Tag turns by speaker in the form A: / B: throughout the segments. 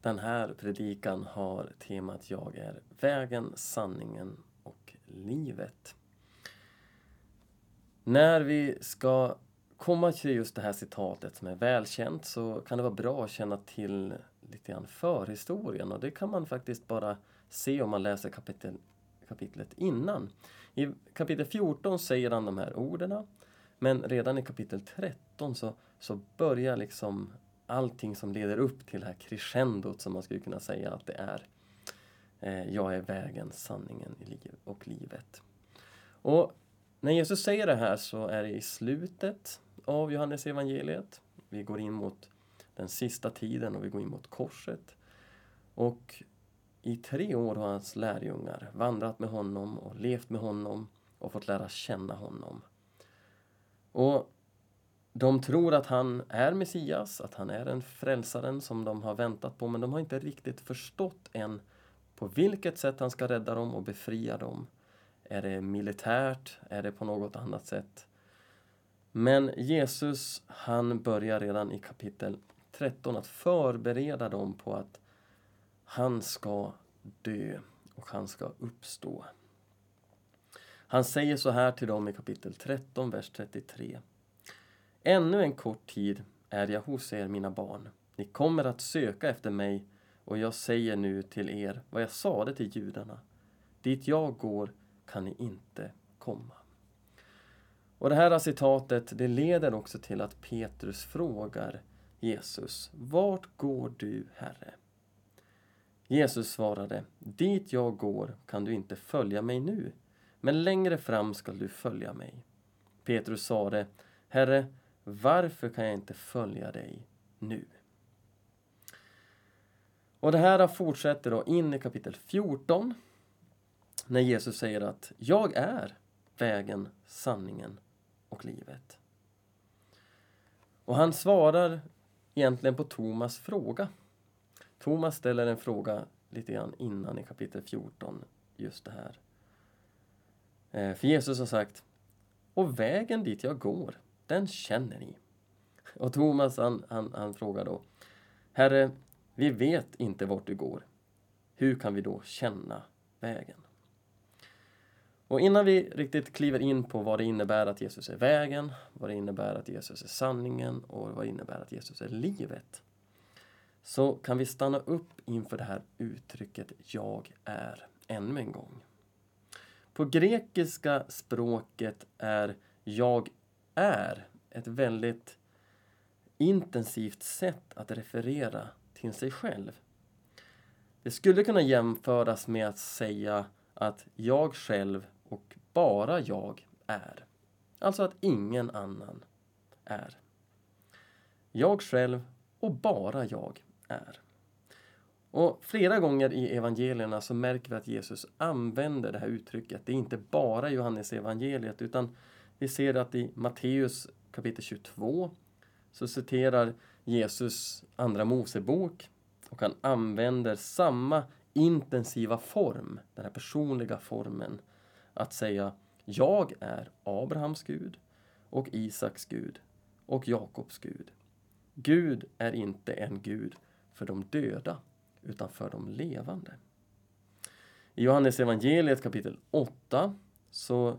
A: Den här predikan har temat Jag är vägen, sanningen och livet. När vi ska komma till just det här citatet som är välkänt så kan det vara bra att känna till lite grann förhistorien och det kan man faktiskt bara se om man läser kapitel, kapitlet innan. I kapitel 14 säger han de här orden men redan i kapitel 13 så, så börjar liksom allting som leder upp till det här crescendot som man skulle kunna säga att det är. Eh, jag är vägen, sanningen och livet. Och när Jesus säger det här så är det i slutet av Johannes evangeliet. Vi går in mot den sista tiden och vi går in mot korset. Och i tre år har hans lärjungar vandrat med honom och levt med honom och fått lära känna honom. Och de tror att han är Messias, att han är den frälsaren som de har väntat på men de har inte riktigt förstått än på vilket sätt han ska rädda dem och befria dem. Är det militärt? Är det på något annat sätt? Men Jesus, han börjar redan i kapitel 13 att förbereda dem på att han ska dö och han ska uppstå. Han säger så här till dem i kapitel 13, vers 33. Ännu en kort tid är jag hos er, mina barn. Ni kommer att söka efter mig och jag säger nu till er vad jag sade till judarna. Dit jag går kan ni inte komma. Och det här citatet det leder också till att Petrus frågar Jesus, Vart går du, Herre? Jesus svarade, Dit jag går kan du inte följa mig nu, men längre fram skall du följa mig. Petrus sade, Herre, varför kan jag inte följa dig nu? Och det här fortsätter då in i kapitel 14 när Jesus säger att jag är vägen, sanningen och livet. Och han svarar egentligen på Thomas fråga. Thomas ställer en fråga lite grann innan i kapitel 14, just det här. Eh, för Jesus har sagt, och vägen dit jag går, den känner ni. Och Thomas han, han, han frågar då, Herre, vi vet inte vart du går. Hur kan vi då känna vägen? Och innan vi riktigt kliver in på vad det innebär att Jesus är vägen, vad det innebär att Jesus är sanningen och vad det innebär att Jesus är livet. Så kan vi stanna upp inför det här uttrycket Jag är ännu en gång. På grekiska språket är Jag är ett väldigt intensivt sätt att referera till sig själv. Det skulle kunna jämföras med att säga att jag själv och bara jag är. Alltså att ingen annan är. Jag själv och bara jag är. Och Flera gånger i evangelierna så märker vi att Jesus använder det här uttrycket. Det är inte bara Johannes evangeliet utan vi ser att i Matteus kapitel 22 så citerar Jesus Andra Mosebok och han använder samma intensiva form, den här personliga formen att säga jag är Abrahams Gud och Isaks Gud och Jakobs Gud. Gud är inte en Gud för de döda utan för de levande. I Johannes evangeliet kapitel 8 så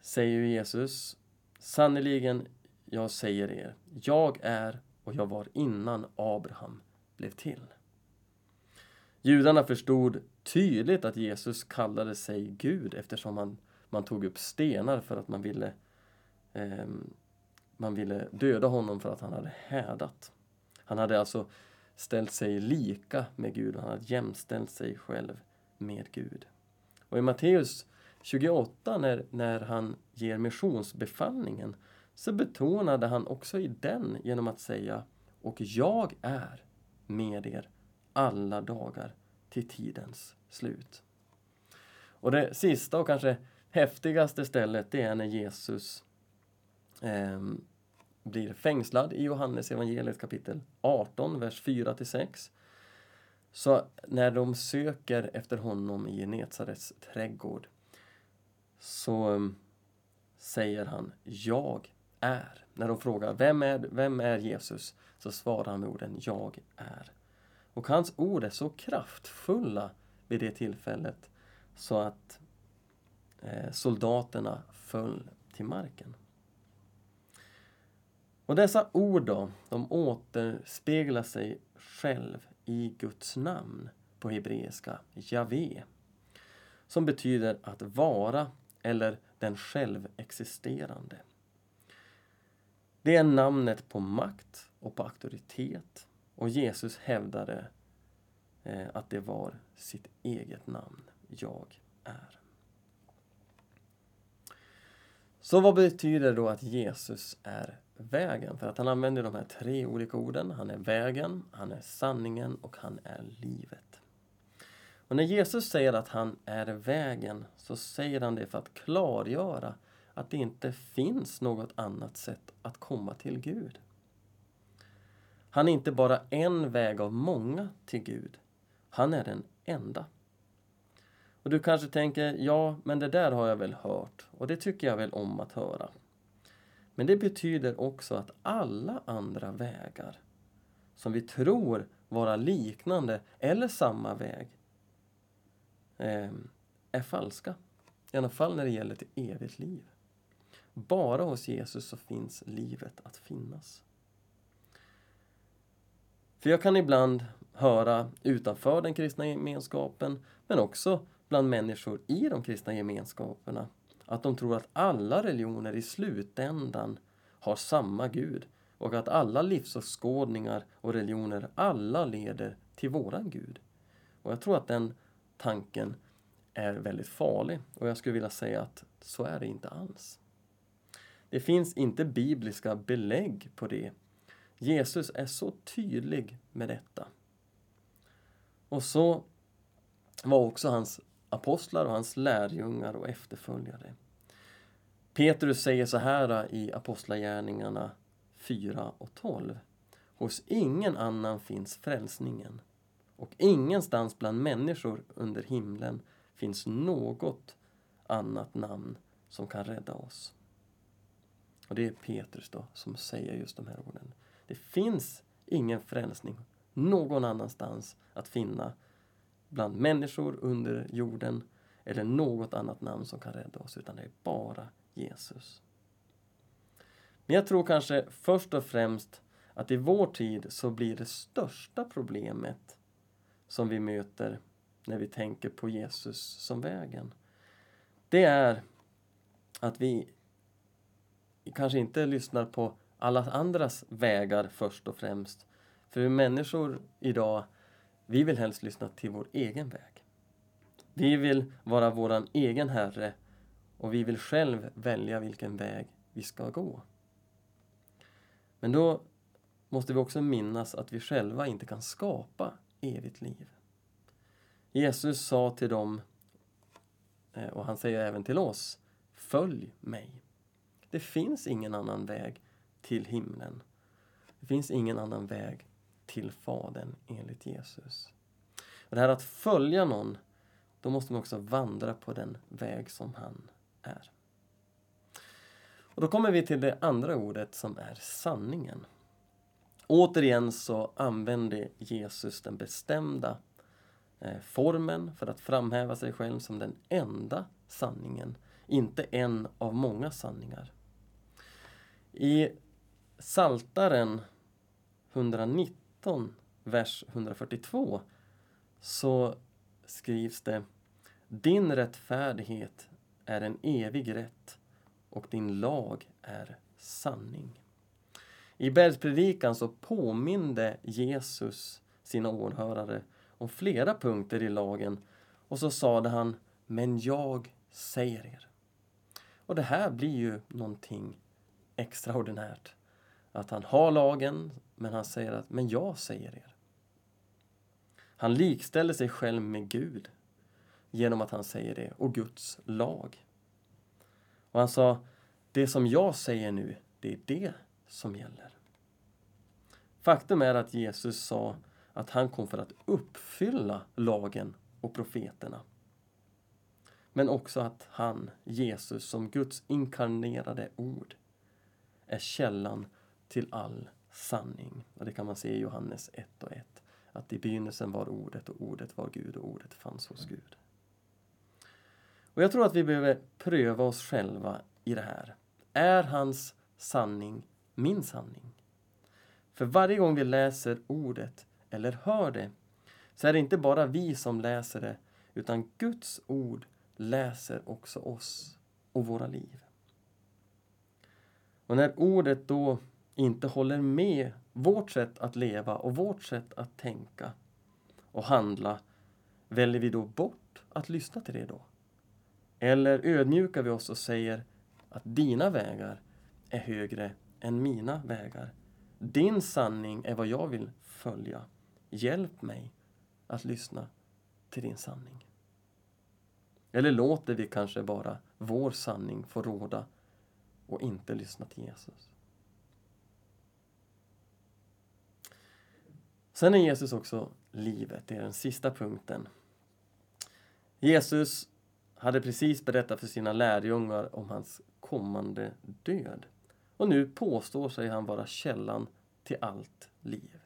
A: säger Jesus Sannerligen, jag säger er, jag är och jag var innan Abraham blev till. Judarna förstod tydligt att Jesus kallade sig Gud eftersom man, man tog upp stenar för att man ville, eh, man ville döda honom för att han hade hädat. Han hade alltså ställt sig lika med Gud och han hade jämställt sig själv med Gud. Och i Matteus 28 när, när han ger missionsbefallningen så betonade han också i den genom att säga Och jag är med er alla dagar till tidens slut. Och det sista och kanske häftigaste stället det är när Jesus eh, blir fängslad i Johannes evangeliet kapitel 18, vers 4-6. Så när de söker efter honom i Genesarets trädgård så ehm, säger han Jag är. När de frågar vem är, vem är Jesus så svarar han med orden Jag är. Och hans ord är så kraftfulla vid det tillfället så att eh, soldaterna föll till marken. Och dessa ord då, de återspeglar sig själv i Guds namn på hebreiska, Javé, som betyder att vara eller den självexisterande. Det är namnet på makt och på auktoritet och Jesus hävdade eh, att det var sitt eget namn, jag är. Så vad betyder då att Jesus är vägen? För att han använder de här tre olika orden. Han är vägen, han är sanningen och han är livet. Och när Jesus säger att han är vägen så säger han det för att klargöra att det inte finns något annat sätt att komma till Gud. Han är inte bara en väg av många till Gud. Han är den enda. Och du kanske tänker, ja, men det där har jag väl hört och det tycker jag väl om att höra. Men det betyder också att alla andra vägar som vi tror vara liknande eller samma väg eh, är falska. I alla fall när det gäller till evigt liv. Bara hos Jesus så finns livet att finnas. För jag kan ibland höra utanför den kristna gemenskapen, men också bland människor i de kristna gemenskaperna, att de tror att alla religioner i slutändan har samma Gud och att alla livsåskådningar och religioner, alla leder till våran Gud. Och jag tror att den tanken är väldigt farlig och jag skulle vilja säga att så är det inte alls. Det finns inte bibliska belägg på det. Jesus är så tydlig med detta. Och så var också hans apostlar och hans lärjungar och efterföljare. Petrus säger så här i Apostlagärningarna 4 och 12. Hos ingen annan finns frälsningen och ingenstans bland människor under himlen finns något annat namn som kan rädda oss. Och det är Petrus då som säger just de här orden. Det finns ingen frälsning någon annanstans att finna bland människor under jorden eller något annat namn som kan rädda oss, utan det är bara Jesus. Men jag tror kanske först och främst att i vår tid så blir det största problemet som vi möter när vi tänker på Jesus som vägen. Det är att vi kanske inte lyssnar på alla andras vägar först och främst. För vi människor idag, vi vill helst lyssna till vår egen väg. Vi vill vara vår egen Herre och vi vill själv välja vilken väg vi ska gå. Men då måste vi också minnas att vi själva inte kan skapa evigt liv. Jesus sa till dem, eh, och han säger även till oss, Följ mig. Det finns ingen annan väg till himlen. Det finns ingen annan väg till Fadern enligt Jesus. Och det här att följa någon, då måste man också vandra på den väg som han är. Och då kommer vi till det andra ordet som är sanningen. Återigen så använder Jesus den bestämda eh, formen för att framhäva sig själv som den enda sanningen, inte en av många sanningar. I Saltaren 119, vers 142 så skrivs det Din rättfärdighet är en evig rätt och din lag är sanning. I bergspredikan så påminde Jesus sina åhörare om flera punkter i lagen och så sade han Men jag säger er. Och det här blir ju någonting extraordinärt. Att han har lagen, men han säger att Men jag säger er. Han likställer sig själv med Gud genom att han säger det, och Guds lag. Och han sa, det som jag säger nu, det är det som gäller. Faktum är att Jesus sa att han kom för att uppfylla lagen och profeterna. Men också att han, Jesus, som Guds inkarnerade ord, är källan till all sanning. Och det kan man se i Johannes 1 och 1. att i begynnelsen var ordet och ordet var Gud och ordet fanns hos Gud. Och jag tror att vi behöver pröva oss själva i det här. Är hans sanning min sanning? För varje gång vi läser ordet eller hör det så är det inte bara vi som läser det utan Guds ord läser också oss och våra liv. Och när ordet då inte håller med vårt sätt att leva och vårt sätt att tänka och handla, väljer vi då bort att lyssna till det då? Eller ödmjukar vi oss och säger att dina vägar är högre än mina vägar. Din sanning är vad jag vill följa. Hjälp mig att lyssna till din sanning. Eller låter vi kanske bara vår sanning få råda och inte lyssna till Jesus? Sen är Jesus också livet, det är den sista punkten. Jesus hade precis berättat för sina lärjungar om hans kommande död. Och nu påstår sig han vara källan till allt liv.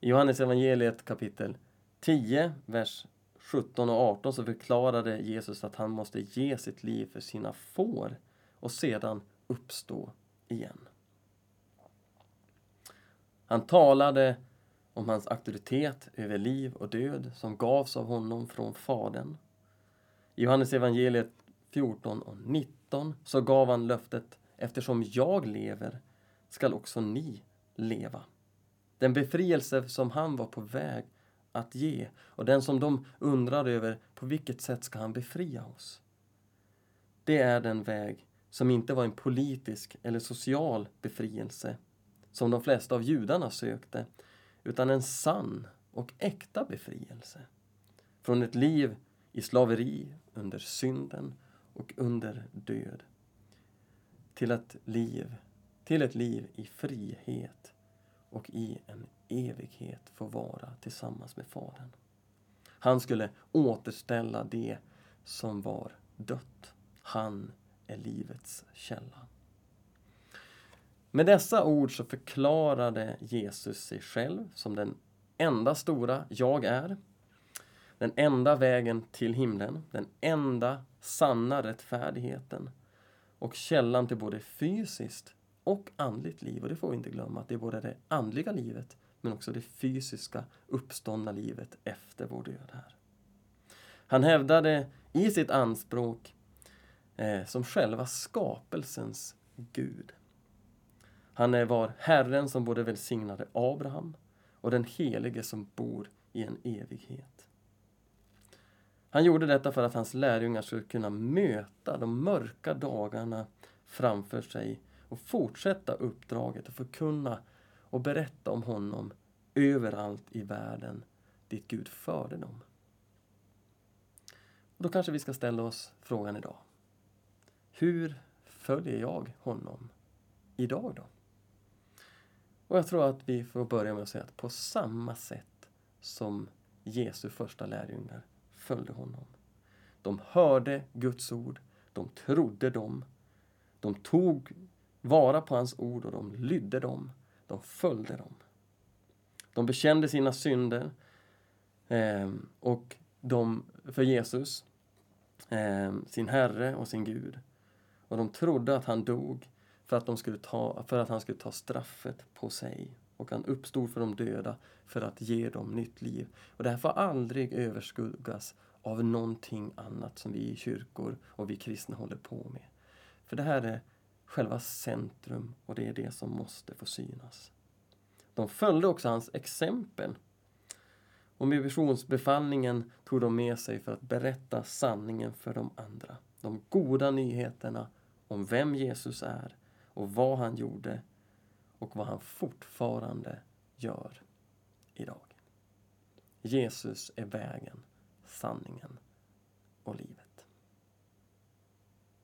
A: I Johannes evangeliet kapitel 10, vers 17 och 18 så förklarade Jesus att han måste ge sitt liv för sina får och sedan uppstå igen. Han talade om hans auktoritet över liv och död som gavs av honom från Fadern. I Johannes evangeliet 14 och 19 så gav han löftet Eftersom jag lever skall också ni leva. Den befrielse som han var på väg att ge och den som de undrar över på vilket sätt ska han befria oss. Det är den väg som inte var en politisk eller social befrielse som de flesta av judarna sökte utan en sann och äkta befrielse från ett liv i slaveri under synden och under död till ett liv, till ett liv i frihet och i en evighet få vara tillsammans med Fadern. Han skulle återställa det som var dött. Han är livets källa. Med dessa ord så förklarade Jesus sig själv som den enda stora jag är. Den enda vägen till himlen, den enda sanna rättfärdigheten och källan till både fysiskt och andligt liv. Och det får vi inte glömma, att det är både det andliga livet men också det fysiska uppståndna livet efter vår död här. Han hävdade i sitt anspråk eh, som själva skapelsens Gud. Han eh, var Herren som både välsignade Abraham och den helige som bor i en evighet. Han gjorde detta för att hans lärjungar skulle kunna möta de mörka dagarna framför sig och fortsätta uppdraget och förkunna och berätta om honom överallt i världen dit Gud förde dem. Och då kanske vi ska ställa oss frågan idag. Hur följer jag honom idag då? Och jag tror att vi får börja med att säga att på samma sätt som Jesu första lärjungar följde honom. De hörde Guds ord, de trodde dem, de tog vara på hans ord och de lydde dem, de följde dem. De bekände sina synder eh, och de, för Jesus, eh, sin Herre och sin Gud. Och de trodde att han dog för att, de skulle ta, för att han skulle ta straffet på sig. Och han uppstod för de döda för att ge dem nytt liv. Och det här får aldrig överskuggas av någonting annat som vi i kyrkor och vi kristna håller på med. För det här är själva centrum och det är det som måste få synas. De följde också hans exempel. Och med visionsbefallningen tog de med sig för att berätta sanningen för de andra. De goda nyheterna om vem Jesus är och vad han gjorde och vad han fortfarande gör idag. Jesus är vägen, sanningen och livet.